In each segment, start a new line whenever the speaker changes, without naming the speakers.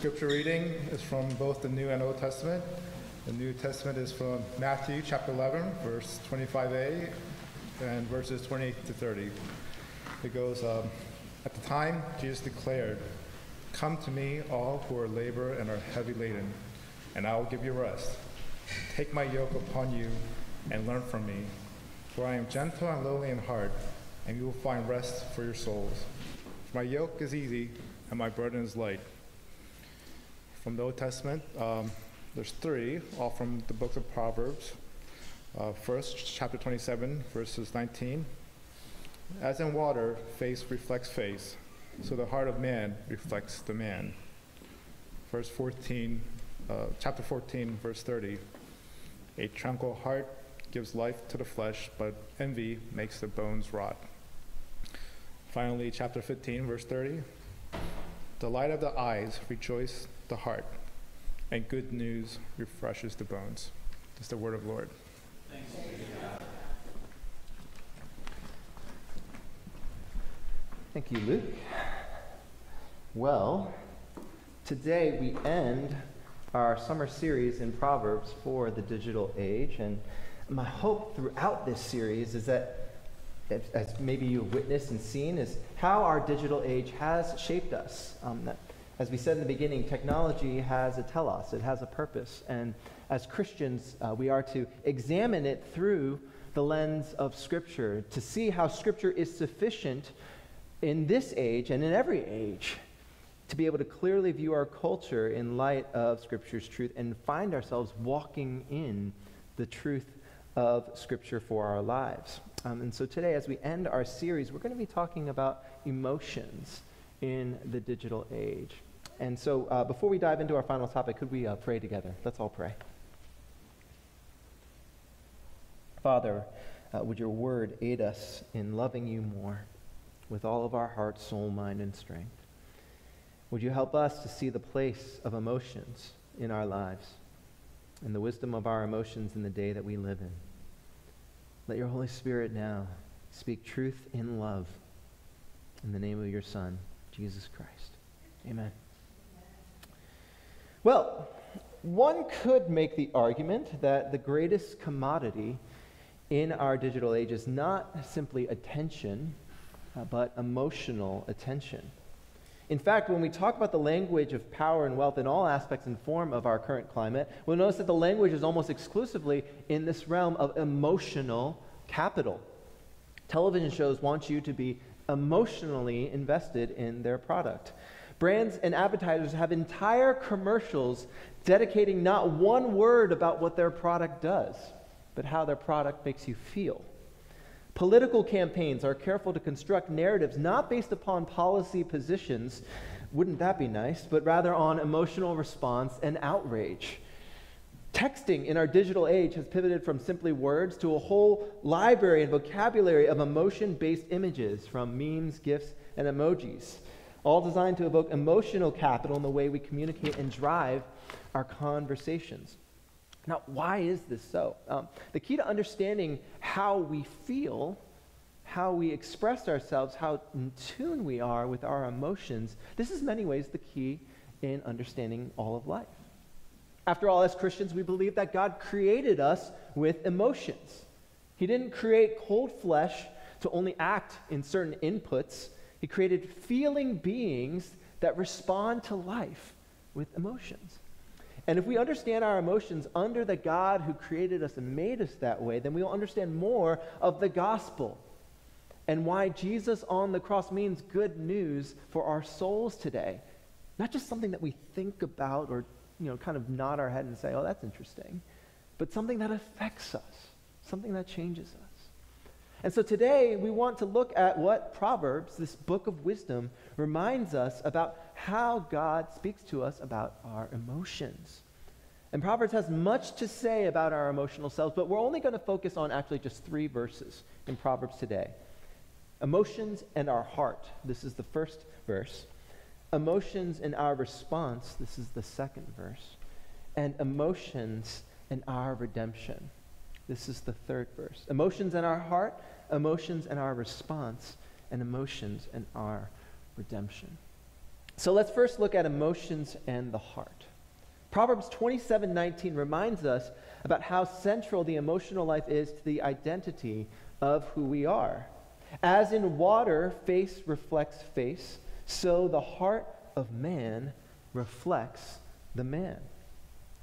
scripture reading is from both the New and Old Testament. The New Testament is from Matthew chapter 11, verse 25a, and verses 28 to 30. It goes, um, At the time, Jesus declared, Come to me, all who are labor and are heavy laden, and I will give you rest. Take my yoke upon you and learn from me, for I am gentle and lowly in heart, and you will find rest for your souls. For my yoke is easy and my burden is light. From the Old Testament, um, there's three, all from the book of Proverbs. Uh, first, chapter 27, verses 19. As in water, face reflects face, so the heart of man reflects the man. Verse 14, uh, chapter 14, verse 30. A tranquil heart gives life to the flesh, but envy makes the bones rot. Finally, chapter 15, verse 30. The light of the eyes rejoice the heart, and good news refreshes the bones. Is the word of Lord.
Thank you, Luke. Well, today we end our summer series in Proverbs for the digital age. And my hope throughout this series is that, as maybe you've witnessed and seen, is how our digital age has shaped us. Um, that, as we said in the beginning, technology has a telos, it has a purpose. And as Christians, uh, we are to examine it through the lens of Scripture to see how Scripture is sufficient in this age and in every age to be able to clearly view our culture in light of Scripture's truth and find ourselves walking in the truth of Scripture for our lives. Um, and so today, as we end our series, we're going to be talking about emotions in the digital age. And so, uh, before we dive into our final topic, could we uh, pray together? Let's all pray. Father, uh, would your word aid us in loving you more with all of our heart, soul, mind, and strength? Would you help us to see the place of emotions in our lives and the wisdom of our emotions in the day that we live in? Let your Holy Spirit now speak truth in love in the name of your Son, Jesus Christ. Amen. Well, one could make the argument that the greatest commodity in our digital age is not simply attention, uh, but emotional attention. In fact, when we talk about the language of power and wealth in all aspects and form of our current climate, we'll notice that the language is almost exclusively in this realm of emotional capital. Television shows want you to be emotionally invested in their product. Brands and advertisers have entire commercials dedicating not one word about what their product does, but how their product makes you feel. Political campaigns are careful to construct narratives not based upon policy positions, wouldn't that be nice, but rather on emotional response and outrage. Texting in our digital age has pivoted from simply words to a whole library and vocabulary of emotion based images from memes, GIFs, and emojis, all designed to evoke emotional capital in the way we communicate and drive our conversations. Now, why is this so? Um, the key to understanding how we feel, how we express ourselves, how in tune we are with our emotions, this is in many ways the key in understanding all of life. After all, as Christians, we believe that God created us with emotions. He didn't create cold flesh to only act in certain inputs, He created feeling beings that respond to life with emotions. And if we understand our emotions under the God who created us and made us that way, then we'll understand more of the gospel and why Jesus on the cross means good news for our souls today. Not just something that we think about or you know, kind of nod our head and say, oh, that's interesting, but something that affects us, something that changes us. And so today we want to look at what Proverbs, this book of wisdom, reminds us about how God speaks to us about our emotions. And Proverbs has much to say about our emotional selves, but we're only going to focus on actually just three verses in Proverbs today emotions and our heart. This is the first verse. Emotions and our response. This is the second verse. And emotions and our redemption. This is the third verse. Emotions in our heart, emotions in our response, and emotions in our redemption. So let's first look at emotions and the heart. Proverbs 27:19 reminds us about how central the emotional life is to the identity of who we are. As in water, face reflects face, so the heart of man reflects the man.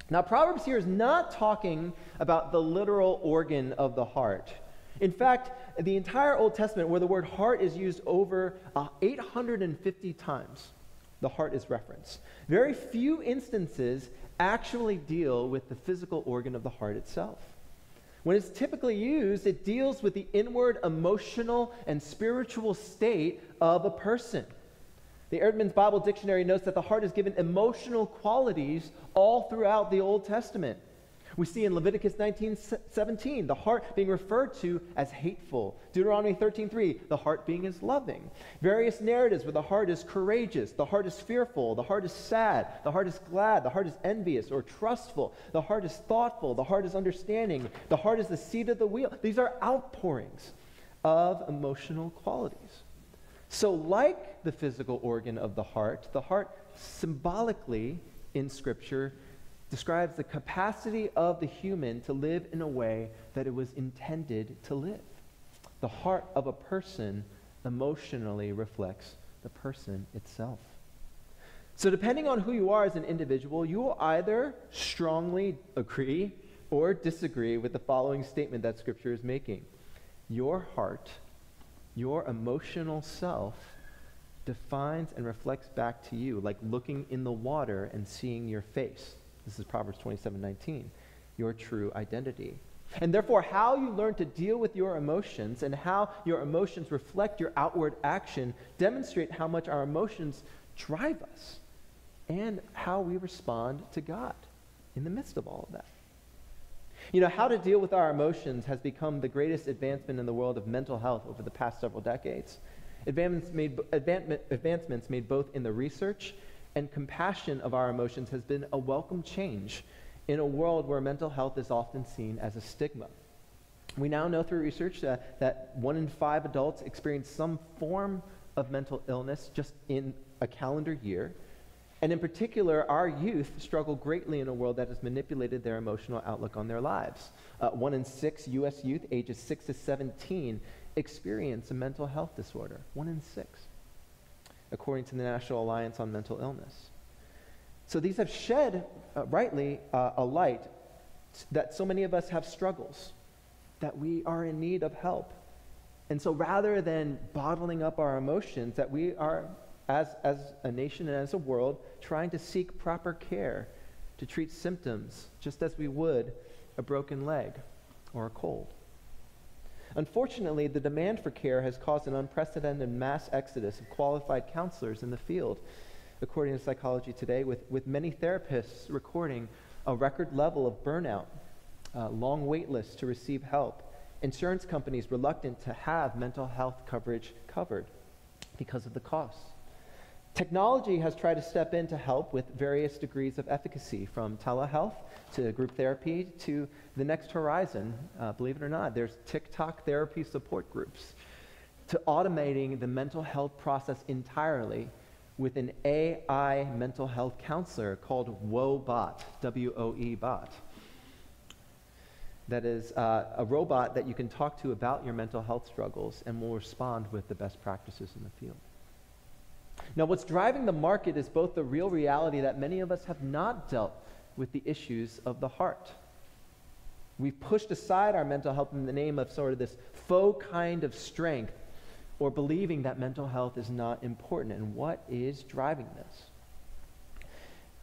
Now, Proverbs here is not talking about the literal organ of the heart. In fact, the entire Old Testament, where the word heart is used over uh, 850 times, the heart is referenced. Very few instances actually deal with the physical organ of the heart itself. When it's typically used, it deals with the inward emotional and spiritual state of a person. The Eerdmans Bible Dictionary notes that the heart is given emotional qualities all throughout the Old Testament. We see in Leviticus 19:17 the heart being referred to as hateful. Deuteronomy 13:3 the heart being as loving. Various narratives where the heart is courageous, the heart is fearful, the heart is sad, the heart is glad, the heart is envious or trustful, the heart is thoughtful, the heart is understanding, the heart is the seat of the wheel. These are outpourings of emotional qualities. So like the physical organ of the heart, the heart symbolically in scripture describes the capacity of the human to live in a way that it was intended to live. The heart of a person emotionally reflects the person itself. So, depending on who you are as an individual, you will either strongly agree or disagree with the following statement that Scripture is making. Your heart, your emotional self, defines and reflects back to you, like looking in the water and seeing your face. This is Proverbs 27 19. Your true identity. And therefore, how you learn to deal with your emotions and how your emotions reflect your outward action demonstrate how much our emotions drive us and how we respond to God in the midst of all of that. You know, how to deal with our emotions has become the greatest advancement in the world of mental health over the past several decades. Advancements made, advancements made both in the research and compassion of our emotions has been a welcome change in a world where mental health is often seen as a stigma. We now know through research that one in five adults experience some form of mental illness just in a calendar year. And in particular, our youth struggle greatly in a world that has manipulated their emotional outlook on their lives. Uh, one in six U.S. youth ages 6 to 17 experience a mental health disorder. One in six according to the National Alliance on Mental Illness. So these have shed, uh, rightly, uh, a light that so many of us have struggles, that we are in need of help. And so rather than bottling up our emotions, that we are, as, as a nation and as a world, trying to seek proper care to treat symptoms just as we would a broken leg or a cold. Unfortunately, the demand for care has caused an unprecedented mass exodus of qualified counselors in the field, according to Psychology Today, with, with many therapists recording a record level of burnout, uh, long wait lists to receive help, insurance companies reluctant to have mental health coverage covered because of the costs. Technology has tried to step in to help with various degrees of efficacy, from telehealth to group therapy to the next horizon. Uh, believe it or not, there's TikTok therapy support groups to automating the mental health process entirely with an AI mental health counselor called WoeBot, W O E bot. That is uh, a robot that you can talk to about your mental health struggles and will respond with the best practices in the field. Now, what's driving the market is both the real reality that many of us have not dealt with the issues of the heart. We've pushed aside our mental health in the name of sort of this faux kind of strength or believing that mental health is not important. And what is driving this?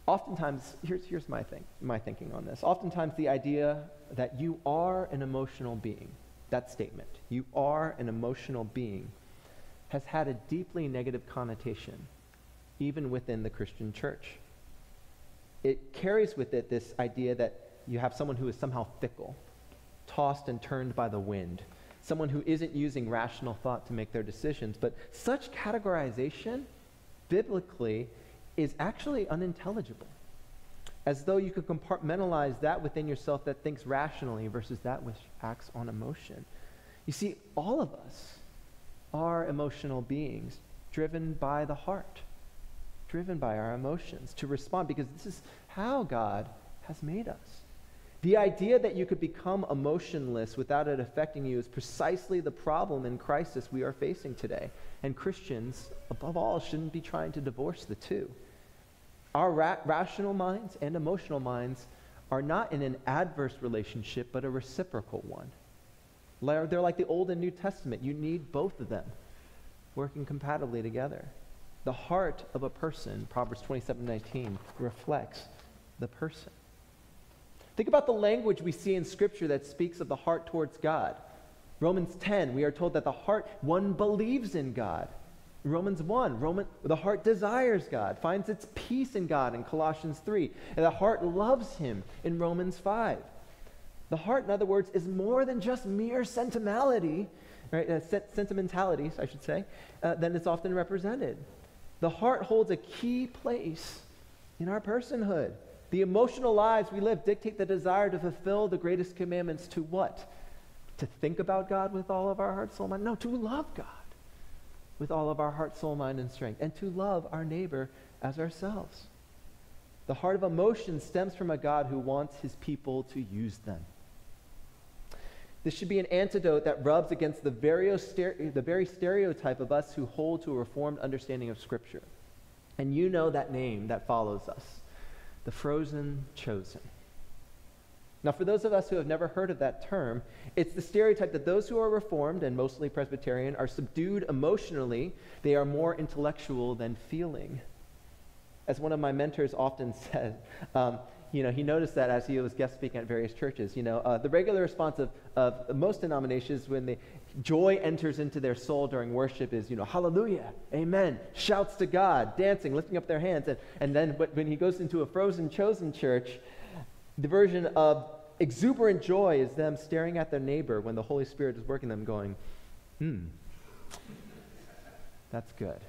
Oftentimes, here's, here's my, thing, my thinking on this. Oftentimes, the idea that you are an emotional being, that statement, you are an emotional being, has had a deeply negative connotation, even within the Christian church. It carries with it this idea that you have someone who is somehow fickle, tossed and turned by the wind, someone who isn't using rational thought to make their decisions. But such categorization, biblically, is actually unintelligible. As though you could compartmentalize that within yourself that thinks rationally versus that which acts on emotion. You see, all of us are emotional beings driven by the heart. driven by our emotions, to respond, because this is how God has made us. The idea that you could become emotionless without it affecting you is precisely the problem and crisis we are facing today. And Christians, above all, shouldn't be trying to divorce the two. Our ra- rational minds and emotional minds are not in an adverse relationship, but a reciprocal one. They're like the Old and New Testament. You need both of them working compatibly together. The heart of a person, Proverbs 27 19, reflects the person. Think about the language we see in Scripture that speaks of the heart towards God. Romans 10, we are told that the heart, one believes in God. Romans 1, Roman, the heart desires God, finds its peace in God in Colossians 3, and the heart loves Him in Romans 5. The heart, in other words, is more than just mere sentimentality, right? Uh, sentimentalities, I should say, uh, than it's often represented. The heart holds a key place in our personhood. The emotional lives we live dictate the desire to fulfill the greatest commandments to what? To think about God with all of our heart, soul, mind? No, to love God with all of our heart, soul, mind, and strength, and to love our neighbor as ourselves. The heart of emotion stems from a God who wants his people to use them. This should be an antidote that rubs against the very, the very stereotype of us who hold to a reformed understanding of Scripture. And you know that name that follows us the frozen chosen. Now, for those of us who have never heard of that term, it's the stereotype that those who are Reformed and mostly Presbyterian are subdued emotionally. They are more intellectual than feeling. As one of my mentors often said, um, you know, he noticed that as he was guest speaking at various churches. You know, uh, the regular response of, of most denominations when the joy enters into their soul during worship is, you know, hallelujah, amen, shouts to God, dancing, lifting up their hands. And, and then when he goes into a frozen chosen church, the version of exuberant joy is them staring at their neighbor when the Holy Spirit is working them, going, hmm, that's good.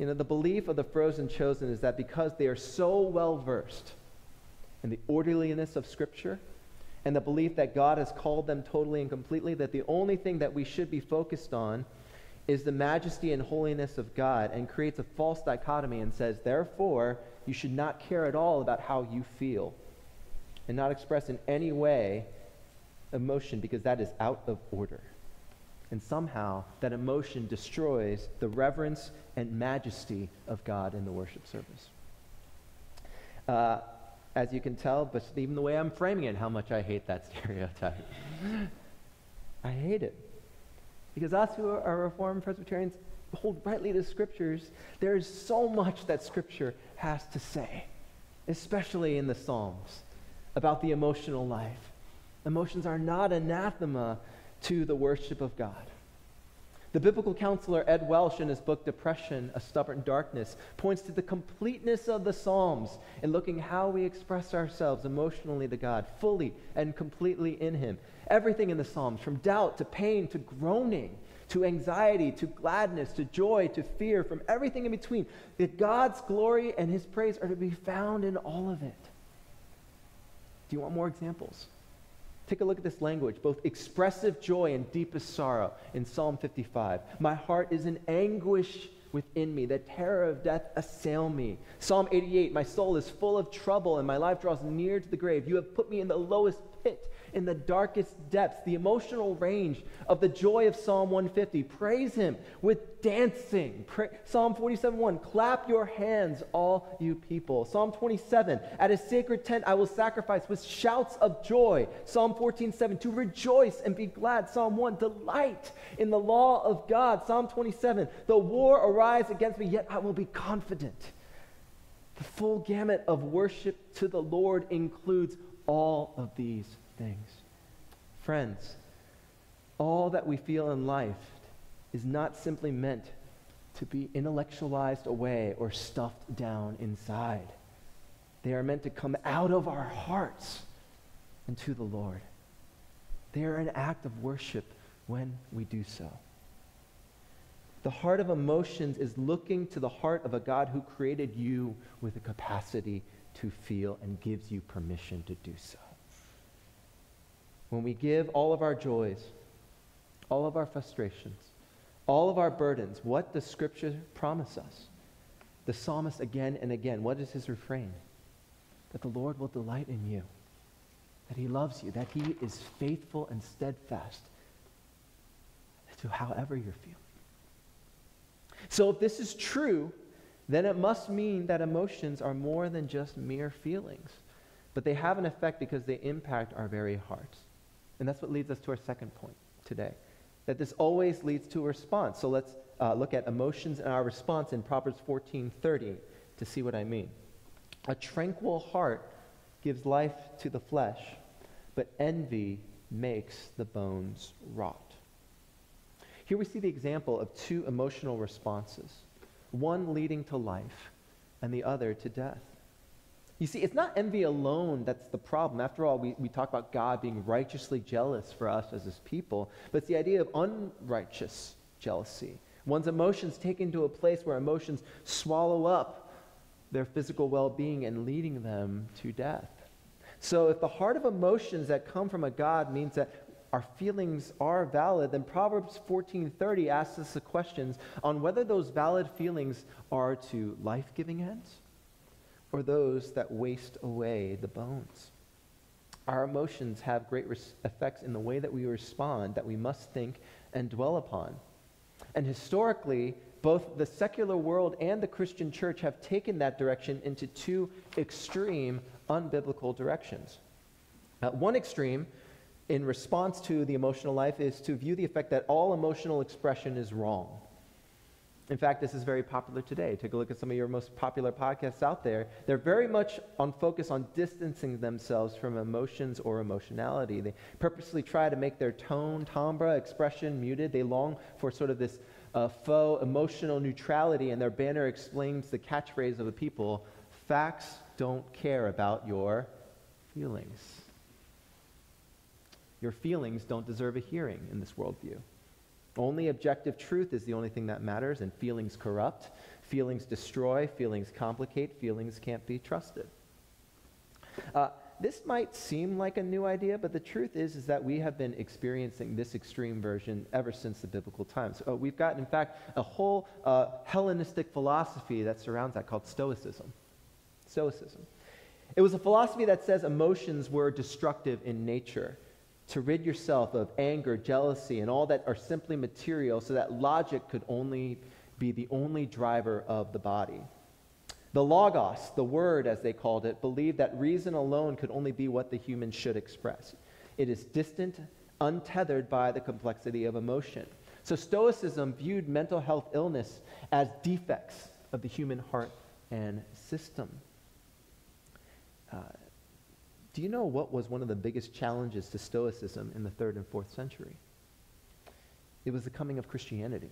You know, the belief of the frozen chosen is that because they are so well versed in the orderliness of Scripture and the belief that God has called them totally and completely, that the only thing that we should be focused on is the majesty and holiness of God and creates a false dichotomy and says, therefore, you should not care at all about how you feel and not express in any way emotion because that is out of order. And somehow that emotion destroys the reverence and majesty of God in the worship service. Uh, as you can tell, but even the way I'm framing it, how much I hate that stereotype. I hate it. Because us who are Reformed Presbyterians hold rightly to Scriptures, there is so much that Scripture has to say, especially in the Psalms, about the emotional life. Emotions are not anathema to the worship of God. The biblical counselor Ed Welch, in his book Depression, A Stubborn Darkness, points to the completeness of the Psalms in looking how we express ourselves emotionally to God, fully and completely in Him. Everything in the Psalms, from doubt to pain to groaning, to anxiety to gladness to joy to fear, from everything in between, that God's glory and His praise are to be found in all of it. Do you want more examples? Take a look at this language, both expressive joy and deepest sorrow in Psalm 55. My heart is in anguish within me. The terror of death assail me. Psalm 88, my soul is full of trouble and my life draws near to the grave. You have put me in the lowest pit in the darkest depths, the emotional range of the joy of Psalm 150. Praise him with dancing. Pra- Psalm 47:1, clap your hands, all you people. Psalm 27, at his sacred tent I will sacrifice with shouts of joy. Psalm 14:7, to rejoice and be glad. Psalm 1, delight in the law of God. Psalm 27, the war arise against me, yet I will be confident. The full gamut of worship to the Lord includes all of these things. Friends, all that we feel in life is not simply meant to be intellectualized away or stuffed down inside. They are meant to come out of our hearts and to the Lord. They are an act of worship when we do so. The heart of emotions is looking to the heart of a God who created you with a capacity to feel and gives you permission to do so when we give all of our joys, all of our frustrations, all of our burdens, what does Scripture promise us? The psalmist again and again, what is his refrain? That the Lord will delight in you, that he loves you, that he is faithful and steadfast to however you're feeling. So if this is true, then it must mean that emotions are more than just mere feelings, but they have an effect because they impact our very hearts. And that's what leads us to our second point today that this always leads to a response. So let's uh, look at emotions and our response in Proverbs 14:30 to see what I mean. A tranquil heart gives life to the flesh, but envy makes the bones rot. Here we see the example of two emotional responses, one leading to life and the other to death. You see, it's not envy alone that's the problem. After all, we, we talk about God being righteously jealous for us as his people, but it's the idea of unrighteous jealousy. One's emotions taken to a place where emotions swallow up their physical well being and leading them to death. So, if the heart of emotions that come from a God means that our feelings are valid, then Proverbs 14:30 asks us the questions on whether those valid feelings are to life-giving ends or those that waste away the bones. Our emotions have great res- effects in the way that we respond that we must think and dwell upon. And historically, both the secular world and the Christian church have taken that direction into two extreme, unbiblical directions. Uh, one extreme, in response to the emotional life, is to view the effect that all emotional expression is wrong. In fact, this is very popular today. Take a look at some of your most popular podcasts out there. They're very much on focus on distancing themselves from emotions or emotionality. They purposely try to make their tone, timbre, expression muted. They long for sort of this uh, faux emotional neutrality, and their banner explains the catchphrase of the people facts don't care about your feelings. Your feelings don't deserve a hearing in this worldview. Only objective truth is the only thing that matters, and feelings corrupt, feelings destroy, feelings complicate, feelings can't be trusted. Uh, this might seem like a new idea, but the truth is, is that we have been experiencing this extreme version ever since the biblical times. Uh, we've got, in fact, a whole uh, Hellenistic philosophy that surrounds that called Stoicism. Stoicism. It was a philosophy that says emotions were destructive in nature to rid yourself of anger, jealousy, and all that are simply material so that logic could only be the only driver of the body. The Logos, the Word as they called it, believed that reason alone could only be what the human should express. It is distant, untethered by the complexity of emotion. So Stoicism viewed mental health illness as defects of the human heart and system. Uh, do you know what was one of the biggest challenges to Stoicism in the third and fourth century? It was the coming of Christianity,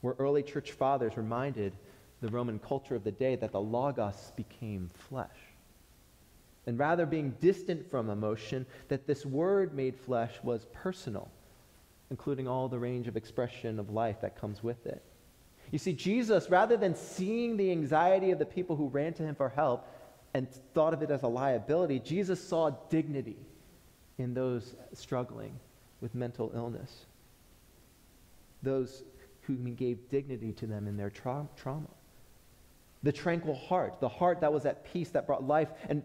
where early church fathers reminded the Roman culture of the day that the Logos became flesh. And rather being distant from emotion, that this word made flesh was personal, including all the range of expression of life that comes with it. You see, Jesus, rather than seeing the anxiety of the people who ran to him for help, and thought of it as a liability, Jesus saw dignity in those struggling with mental illness, those who gave dignity to them in their tra- trauma. The tranquil heart, the heart that was at peace, that brought life and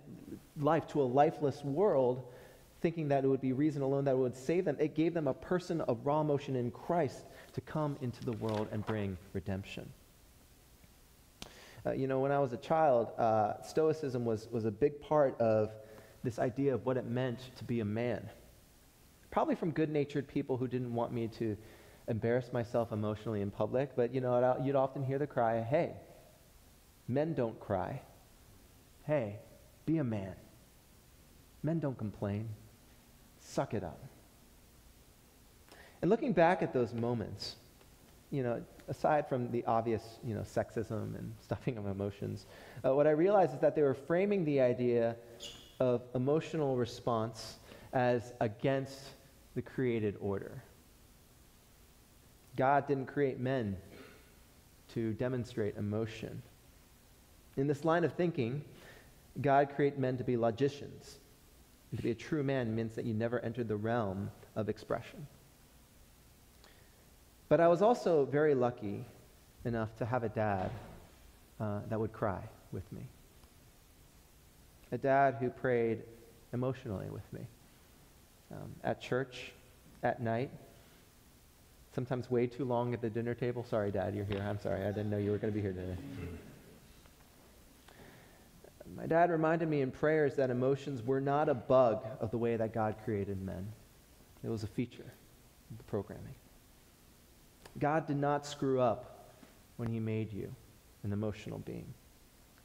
life to a lifeless world, thinking that it would be reason alone that would save them. It gave them a person of raw emotion in Christ to come into the world and bring redemption. Uh, you know, when I was a child, uh, Stoicism was, was a big part of this idea of what it meant to be a man. Probably from good natured people who didn't want me to embarrass myself emotionally in public, but you know, you'd often hear the cry, hey, men don't cry. Hey, be a man. Men don't complain. Suck it up. And looking back at those moments, you know, aside from the obvious, you know, sexism and stuffing of emotions, uh, what I realized is that they were framing the idea of emotional response as against the created order. God didn't create men to demonstrate emotion. In this line of thinking, God created men to be logicians. To be a true man means that you never entered the realm of expression. But I was also very lucky enough to have a dad uh, that would cry with me. A dad who prayed emotionally with me um, at church, at night, sometimes way too long at the dinner table. Sorry, Dad, you're here. I'm sorry. I didn't know you were going to be here today. My dad reminded me in prayers that emotions were not a bug of the way that God created men, it was a feature of the programming. God did not screw up when he made you an emotional being.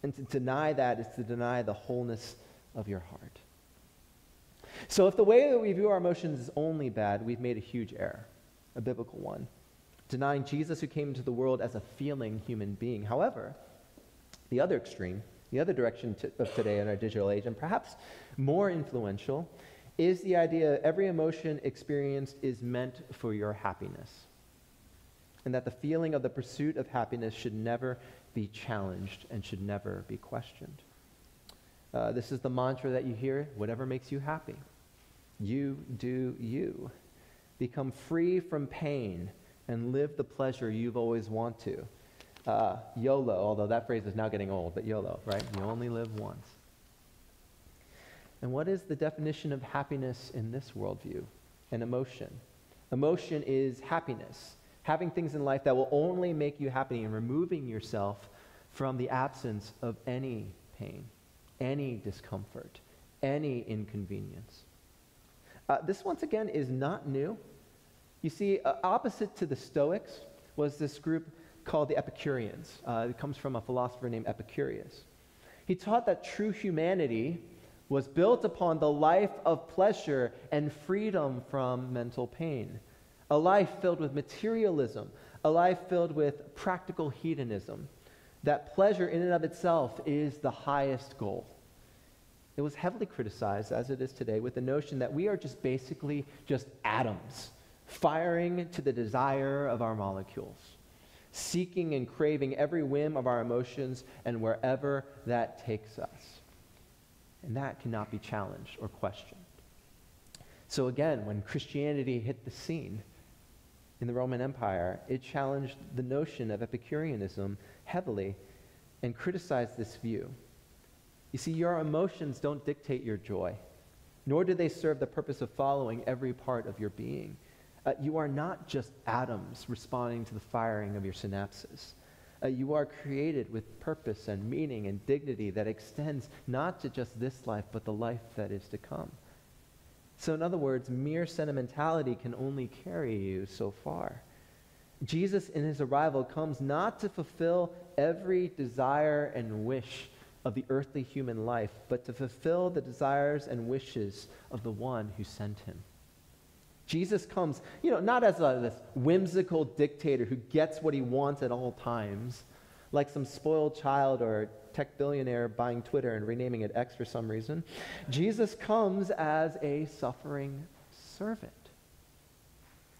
And to deny that is to deny the wholeness of your heart. So, if the way that we view our emotions is only bad, we've made a huge error, a biblical one, denying Jesus who came into the world as a feeling human being. However, the other extreme, the other direction of today in our digital age, and perhaps more influential, is the idea every emotion experienced is meant for your happiness. And that the feeling of the pursuit of happiness should never be challenged and should never be questioned. Uh, this is the mantra that you hear whatever makes you happy. You do you. Become free from pain and live the pleasure you've always wanted to. Uh, YOLO, although that phrase is now getting old, but YOLO, right? You only live once. And what is the definition of happiness in this worldview? An emotion. Emotion is happiness, having things in life that will only make you happy and removing yourself from the absence of any pain, any discomfort, any inconvenience. Uh, this, once again, is not new. You see, uh, opposite to the Stoics was this group called the Epicureans. Uh, it comes from a philosopher named Epicurus. He taught that true humanity was built upon the life of pleasure and freedom from mental pain, a life filled with materialism, a life filled with practical hedonism. That pleasure in and of itself is the highest goal. It was heavily criticized, as it is today, with the notion that we are just basically just atoms, firing to the desire of our molecules, seeking and craving every whim of our emotions and wherever that takes us. And that cannot be challenged or questioned. So again, when Christianity hit the scene in the Roman Empire, it challenged the notion of Epicureanism heavily and criticized this view. You see, your emotions don't dictate your joy, nor do they serve the purpose of following every part of your being. Uh, you are not just atoms responding to the firing of your synapses. Uh, you are created with purpose and meaning and dignity that extends not to just this life, but the life that is to come. So, in other words, mere sentimentality can only carry you so far. Jesus, in his arrival, comes not to fulfill every desire and wish of the earthly human life, but to fulfill the desires and wishes of the one who sent him. Jesus comes, you know, not as a, this whimsical dictator who gets what he wants at all times, like some spoiled child or tech billionaire buying Twitter and renaming it X for some reason. Jesus comes as a suffering servant,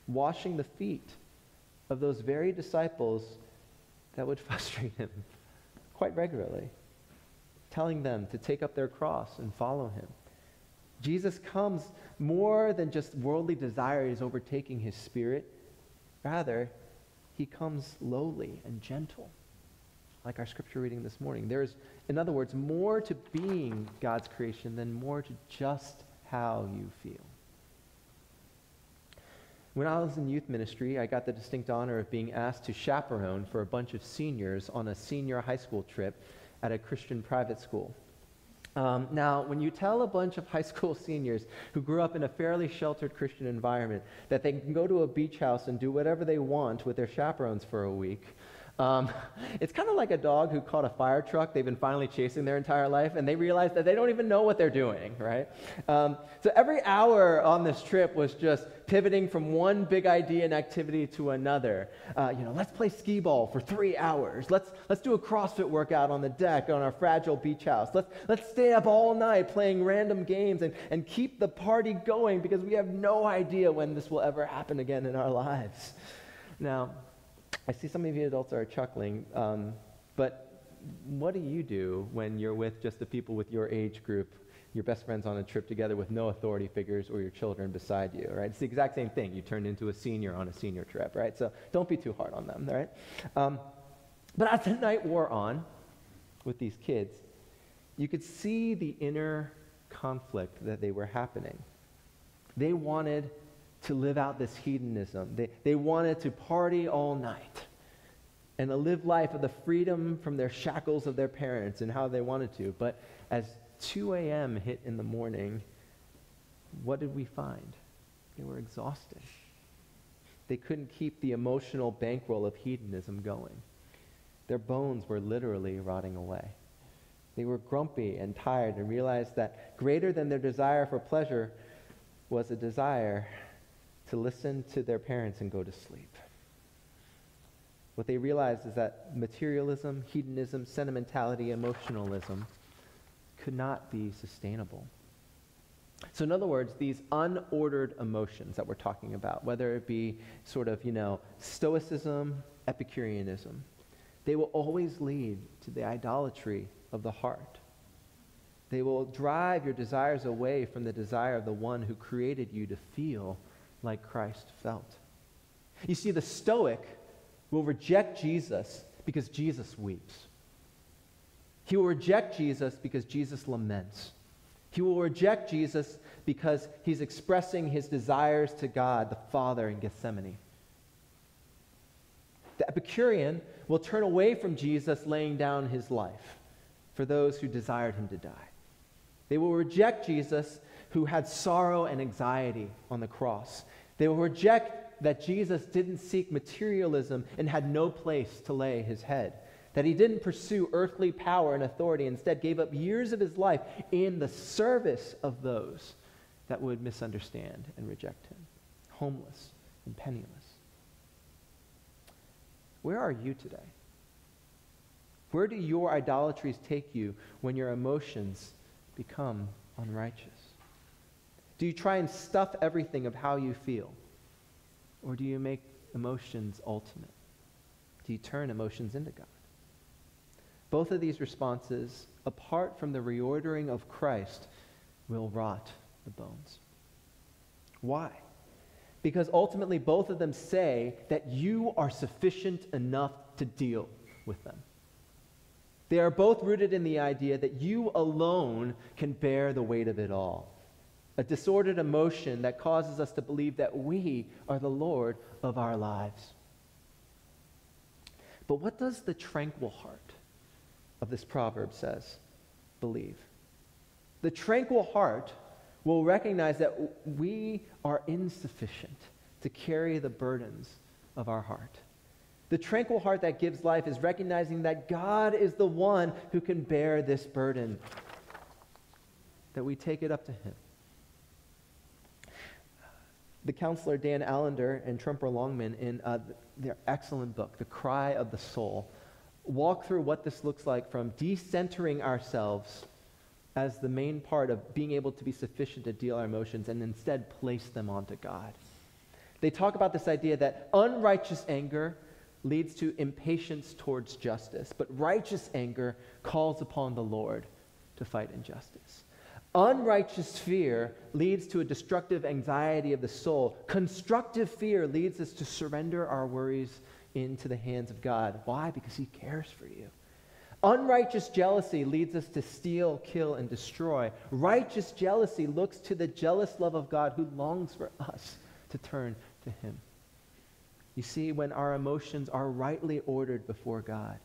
washing the feet of those very disciples that would frustrate him quite regularly telling them to take up their cross and follow him. Jesus comes more than just worldly desires overtaking his spirit. Rather, he comes lowly and gentle, like our scripture reading this morning. There's, in other words, more to being God's creation than more to just how you feel. When I was in youth ministry, I got the distinct honor of being asked to chaperone for a bunch of seniors on a senior high school trip at a Christian private school. Um, now, when you tell a bunch of high school seniors who grew up in a fairly sheltered Christian environment that they can go to a beach house and do whatever they want with their chaperones for a week, um, it's kind of like a dog who caught a fire truck they've been finally chasing their entire life, and they realize that they don't even know what they're doing, right? Um, so every hour on this trip was just pivoting from one big idea and activity to another. Uh, you know, let's play skee ball for three hours. Let's, let's do a CrossFit workout on the deck on our fragile beach house. Let's, let's stay up all night playing random games and, and keep the party going because we have no idea when this will ever happen again in our lives. Now, I see some of you adults are chuckling, um, but what do you do when you're with just the people with your age group your best friends on a trip together with no authority figures or your children beside you, right? It's the exact same thing. You turn into a senior on a senior trip, right? So don't be too hard on them, right? Um, but as the night wore on with these kids, you could see the inner conflict that they were happening. They wanted to live out this hedonism. They, they wanted to party all night and to live life of the freedom from their shackles of their parents and how they wanted to. But as 2 a.m. hit in the morning, what did we find? They were exhausted. They couldn't keep the emotional bankroll of hedonism going. Their bones were literally rotting away. They were grumpy and tired and realized that greater than their desire for pleasure was a desire to listen to their parents and go to sleep. What they realized is that materialism, hedonism, sentimentality, emotionalism could not be sustainable. So, in other words, these unordered emotions that we're talking about, whether it be sort of, you know, Stoicism, Epicureanism, they will always lead to the idolatry of the heart. They will drive your desires away from the desire of the one who created you to feel like Christ felt. You see, the Stoic will reject Jesus because Jesus weeps. He will reject Jesus because Jesus laments. He will reject Jesus because he's expressing his desires to God, the Father, in Gethsemane. The Epicurean will turn away from Jesus laying down his life for those who desired him to die. They will reject Jesus who had sorrow and anxiety on the cross. They will reject that Jesus didn't seek materialism and had no place to lay his head. That he didn't pursue earthly power and authority, instead, gave up years of his life in the service of those that would misunderstand and reject him, homeless and penniless. Where are you today? Where do your idolatries take you when your emotions become unrighteous? Do you try and stuff everything of how you feel? Or do you make emotions ultimate? Do you turn emotions into God? Both of these responses, apart from the reordering of Christ, will rot the bones. Why? Because ultimately, both of them say that you are sufficient enough to deal with them. They are both rooted in the idea that you alone can bear the weight of it all. A disordered emotion that causes us to believe that we are the Lord of our lives. But what does the tranquil heart of this proverb says? Believe. The tranquil heart will recognize that we are insufficient to carry the burdens of our heart. The tranquil heart that gives life is recognizing that God is the one who can bear this burden, that we take it up to Him. The counselor Dan Allender and Tremper Longman, in uh, their excellent book, The Cry of the Soul, walk through what this looks like from decentering ourselves as the main part of being able to be sufficient to deal our emotions and instead place them onto God. They talk about this idea that unrighteous anger leads to impatience towards justice, but righteous anger calls upon the Lord to fight injustice. Unrighteous fear leads to a destructive anxiety of the soul. Constructive fear leads us to surrender our worries into the hands of God. Why? Because He cares for you. Unrighteous jealousy leads us to steal, kill, and destroy. Righteous jealousy looks to the jealous love of God who longs for us to turn to Him. You see, when our emotions are rightly ordered before God,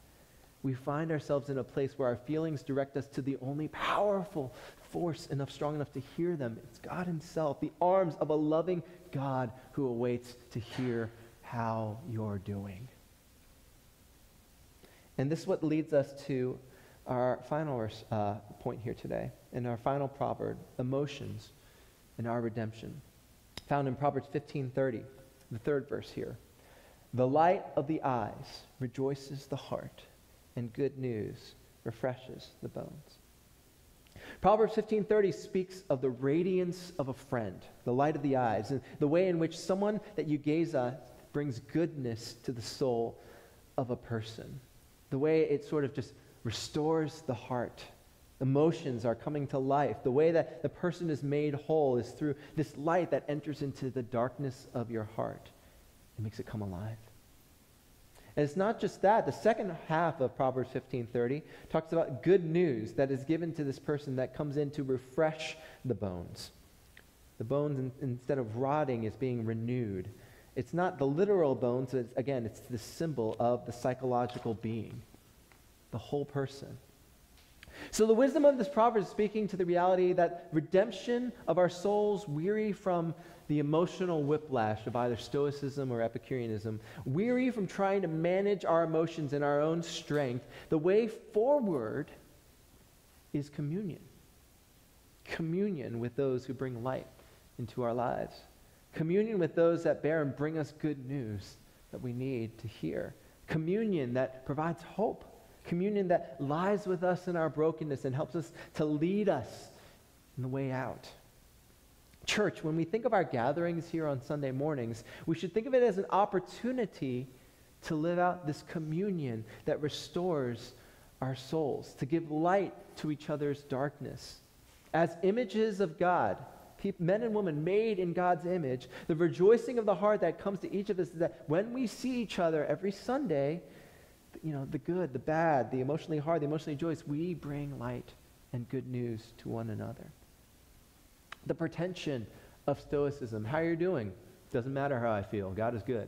we find ourselves in a place where our feelings direct us to the only powerful force enough, strong enough to hear them. It's God Himself, the arms of a loving God who awaits to hear how you're doing. And this is what leads us to our final uh, point here today, and our final proverb, emotions and our redemption, found in Proverbs 15:30, the third verse here. The light of the eyes rejoices the heart, and good news refreshes the bones. Proverbs 15:30 speaks of the radiance of a friend, the light of the eyes, and the way in which someone that you gaze at brings goodness to the soul of a person. The way it sort of just restores the heart Emotions are coming to life. The way that the person is made whole is through this light that enters into the darkness of your heart. It makes it come alive. And it's not just that. The second half of Proverbs 15:30 talks about good news that is given to this person that comes in to refresh the bones. The bones, in, instead of rotting, is being renewed. It's not the literal bones. It's, again, it's the symbol of the psychological being, the whole person. So the wisdom of this proverb is speaking to the reality that redemption of our souls weary from the emotional whiplash of either Stoicism or Epicureanism, weary from trying to manage our emotions in our own strength, the way forward is communion. Communion with those who bring light into our lives. Communion with those that bear and bring us good news that we need to hear. Communion that provides hope. Communion that lies with us in our brokenness and helps us to lead us in the way out. Church, when we think of our gatherings here on Sunday mornings, we should think of it as an opportunity to live out this communion that restores our souls, to give light to each other's darkness. As images of God, men and women made in God's image, the rejoicing of the heart that comes to each of us is that when we see each other every Sunday, you know, the good, the bad, the emotionally hard, the emotionally joyous, we bring light and good news to one another the pretension of Stoicism. How are you doing? Doesn't matter how I feel. God is good.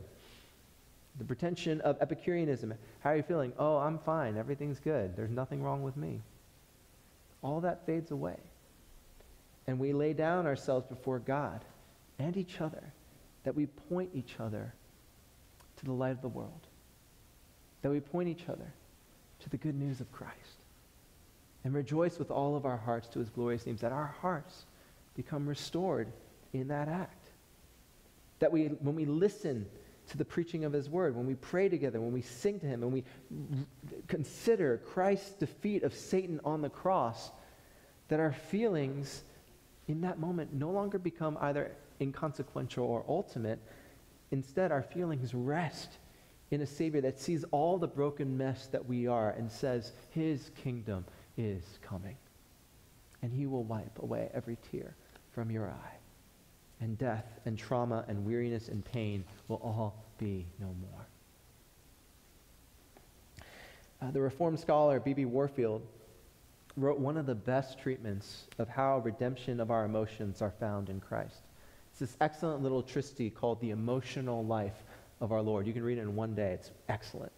The pretension of Epicureanism. How are you feeling? Oh, I'm fine. Everything's good. There's nothing wrong with me. All that fades away. And we lay down ourselves before God and each other, that we point each other to the light of the world, that we point each other to the good news of Christ, and rejoice with all of our hearts to his glorious names, that our hearts become restored in that act. That we, when we listen to the preaching of his word, when we pray together, when we sing to him, when we consider Christ's defeat of Satan on the cross, that our feelings in that moment no longer become either inconsequential or ultimate. Instead, our feelings rest in a Savior that sees all the broken mess that we are and says, His kingdom is coming. And He will wipe away every tear from your eye. And death and trauma and weariness and pain will all be no more. Uh, the Reformed scholar B.B. Warfield wrote one of the best treatments of how redemption of our emotions are found in Christ. It's this excellent little tristy called The Emotional Life of Our Lord. You can read it in one day, it's excellent.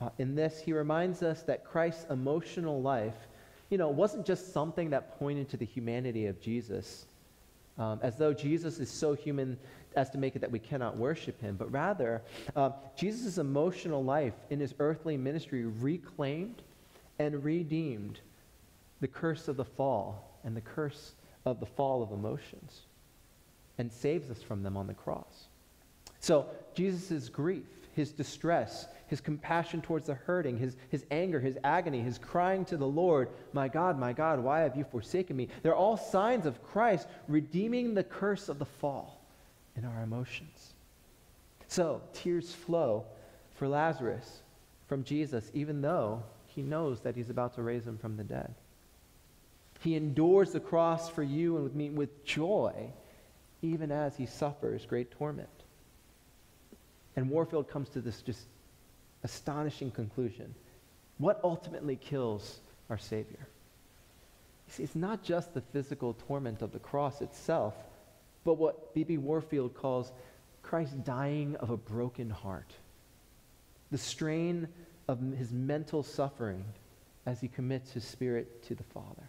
Uh, in this, he reminds us that Christ's emotional life you know, it wasn't just something that pointed to the humanity of Jesus, um, as though Jesus is so human as to make it that we cannot worship him, but rather, uh, Jesus' emotional life in his earthly ministry reclaimed and redeemed the curse of the fall and the curse of the fall of emotions and saves us from them on the cross. So, Jesus' grief, his distress, his compassion towards the hurting, his, his anger, his agony, his crying to the Lord, My God, my God, why have you forsaken me? They're all signs of Christ redeeming the curse of the fall in our emotions. So, tears flow for Lazarus from Jesus, even though he knows that he's about to raise him from the dead. He endures the cross for you and with me with joy, even as he suffers great torment. And Warfield comes to this just astonishing conclusion. What ultimately kills our Savior? You see, it's not just the physical torment of the cross itself, but what B.B. Warfield calls Christ dying of a broken heart. The strain of his mental suffering as he commits his spirit to the Father.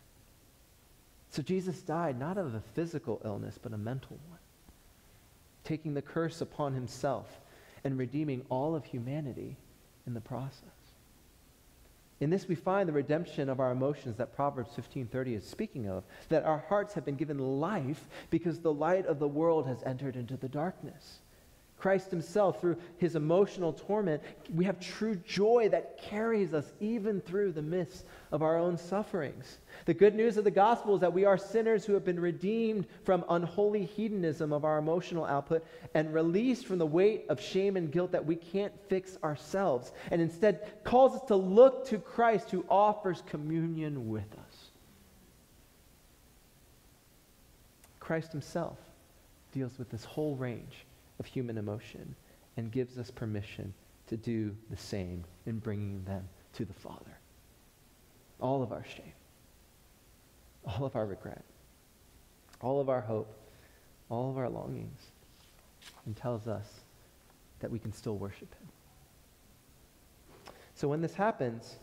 So Jesus died not of a physical illness, but a mental one, taking the curse upon himself and redeeming all of humanity in the process. In this we find the redemption of our emotions that Proverbs 15:30 is speaking of, that our hearts have been given life because the light of the world has entered into the darkness. Christ himself, through his emotional torment, we have true joy that carries us even through the midst of our own sufferings. The good news of the gospel is that we are sinners who have been redeemed from unholy hedonism of our emotional output and released from the weight of shame and guilt that we can't fix ourselves, and instead calls us to look to Christ who offers communion with us. Christ himself deals with this whole range of human emotion and gives us permission to do the same in bringing them to the Father. All of our shame, all of our regret, all of our hope, all of our longings, and tells us that we can still worship Him. So when this happens,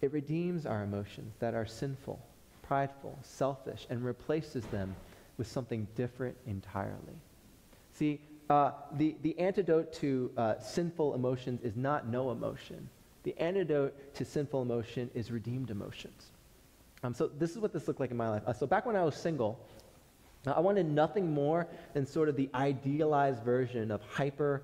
it redeems our emotions that are sinful, prideful, selfish, and replaces them with something different entirely. See, uh, the, the antidote to uh, sinful emotions is not no emotion. The antidote to sinful emotion is redeemed emotions. Um, so this is what this looked like in my life. Uh, so back when I was single, uh, I wanted nothing more than sort of the idealized version of hyper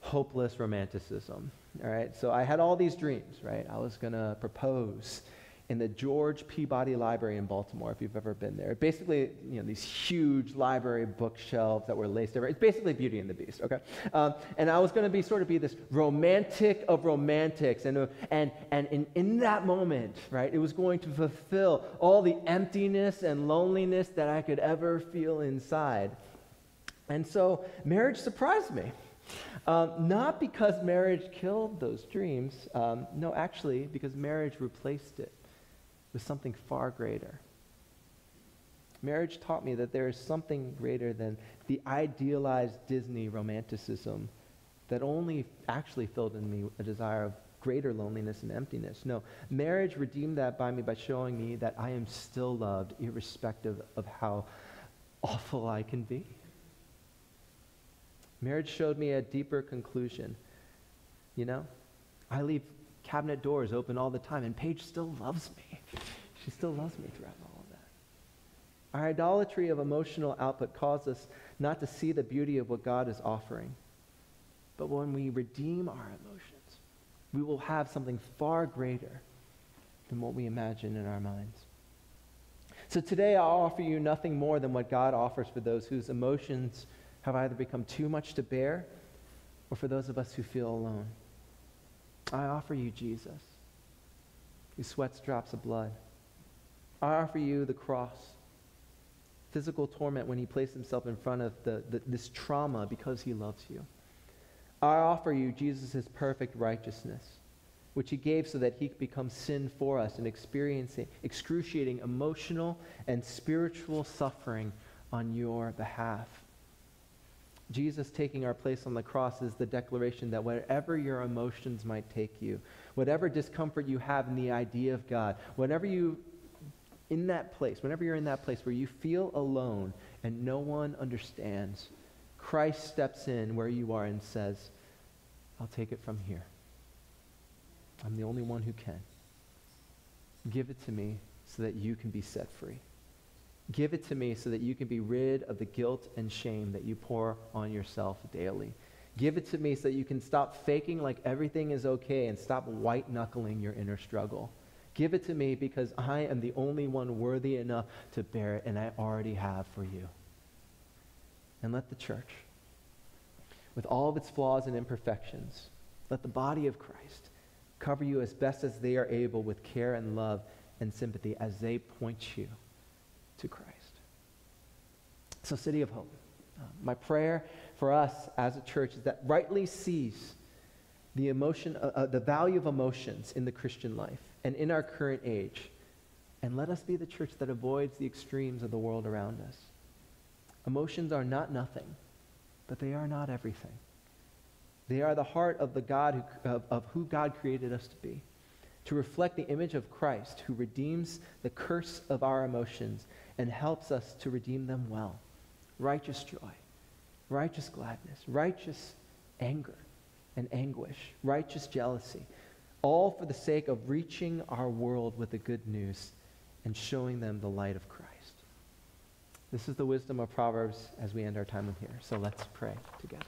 hopeless romanticism. All right, so I had all these dreams, right? I was going to propose in the George Peabody Library in Baltimore, if you've ever been there. Basically, you know, these huge library bookshelves that were laced over. It's basically Beauty and the Beast, okay? Um, and I was going to be sort of be this romantic of romantics. And, and, and in, in that moment, right, it was going to fulfill all the emptiness and loneliness that I could ever feel inside. And so marriage surprised me. Um, not because marriage killed those dreams. Um, no, actually, because marriage replaced it with something far greater. Marriage taught me that there is something greater than the idealized Disney romanticism that only actually filled in me a desire of greater loneliness and emptiness. No, marriage redeemed that by me by showing me that I am still loved, irrespective of how awful I can be. Marriage showed me a deeper conclusion. You know, I leave cabinet doors open all the time, and Paige still loves me. She still loves me throughout all of that. Our idolatry of emotional output causes us not to see the beauty of what God is offering. But when we redeem our emotions, we will have something far greater than what we imagine in our minds. So today I'll offer you nothing more than what God offers for those whose emotions have either become too much to bear or for those of us who feel alone. I offer you Jesus, who sweats drops of blood. I offer you the cross, physical torment when he placed himself in front of the, the, this trauma because he loves you. I offer you Jesus' perfect righteousness, which he gave so that he could become sin for us and experiencing excruciating emotional and spiritual suffering on your behalf. Jesus taking our place on the cross is the declaration that whatever your emotions might take you, whatever discomfort you have in the idea of God, whatever you, in that place, whenever you're in that place where you feel alone and no one understands, Christ steps in where you are and says, I'll take it from here. I'm the only one who can. Give it to me so that you can be set free. Give it to me so that you can be rid of the guilt and shame that you pour on yourself daily. Give it to me so that you can stop faking like everything is okay and stop white knuckling your inner struggle. Give it to me because I am the only one worthy enough to bear it, and I already have for you. And let the church, with all of its flaws and imperfections, let the body of Christ cover you as best as they are able with care and love and sympathy as they point you to Christ. So, City of Hope, uh, my prayer for us as a church is that rightly sees the emotion, uh, uh, the value of emotions in the Christian life and in our current age, and let us be the church that avoids the extremes of the world around us. Emotions are not nothing, but they are not everything. They are the heart of the God who, of, of who God created us to be to reflect the image of Christ who redeems the curse of our emotions and helps us to redeem them well. Righteous joy, righteous gladness, righteous anger and anguish, righteous jealousy, all for the sake of reaching our world with the good news and showing them the light of Christ. This is the wisdom of Proverbs as we end our time in here. So let's pray together.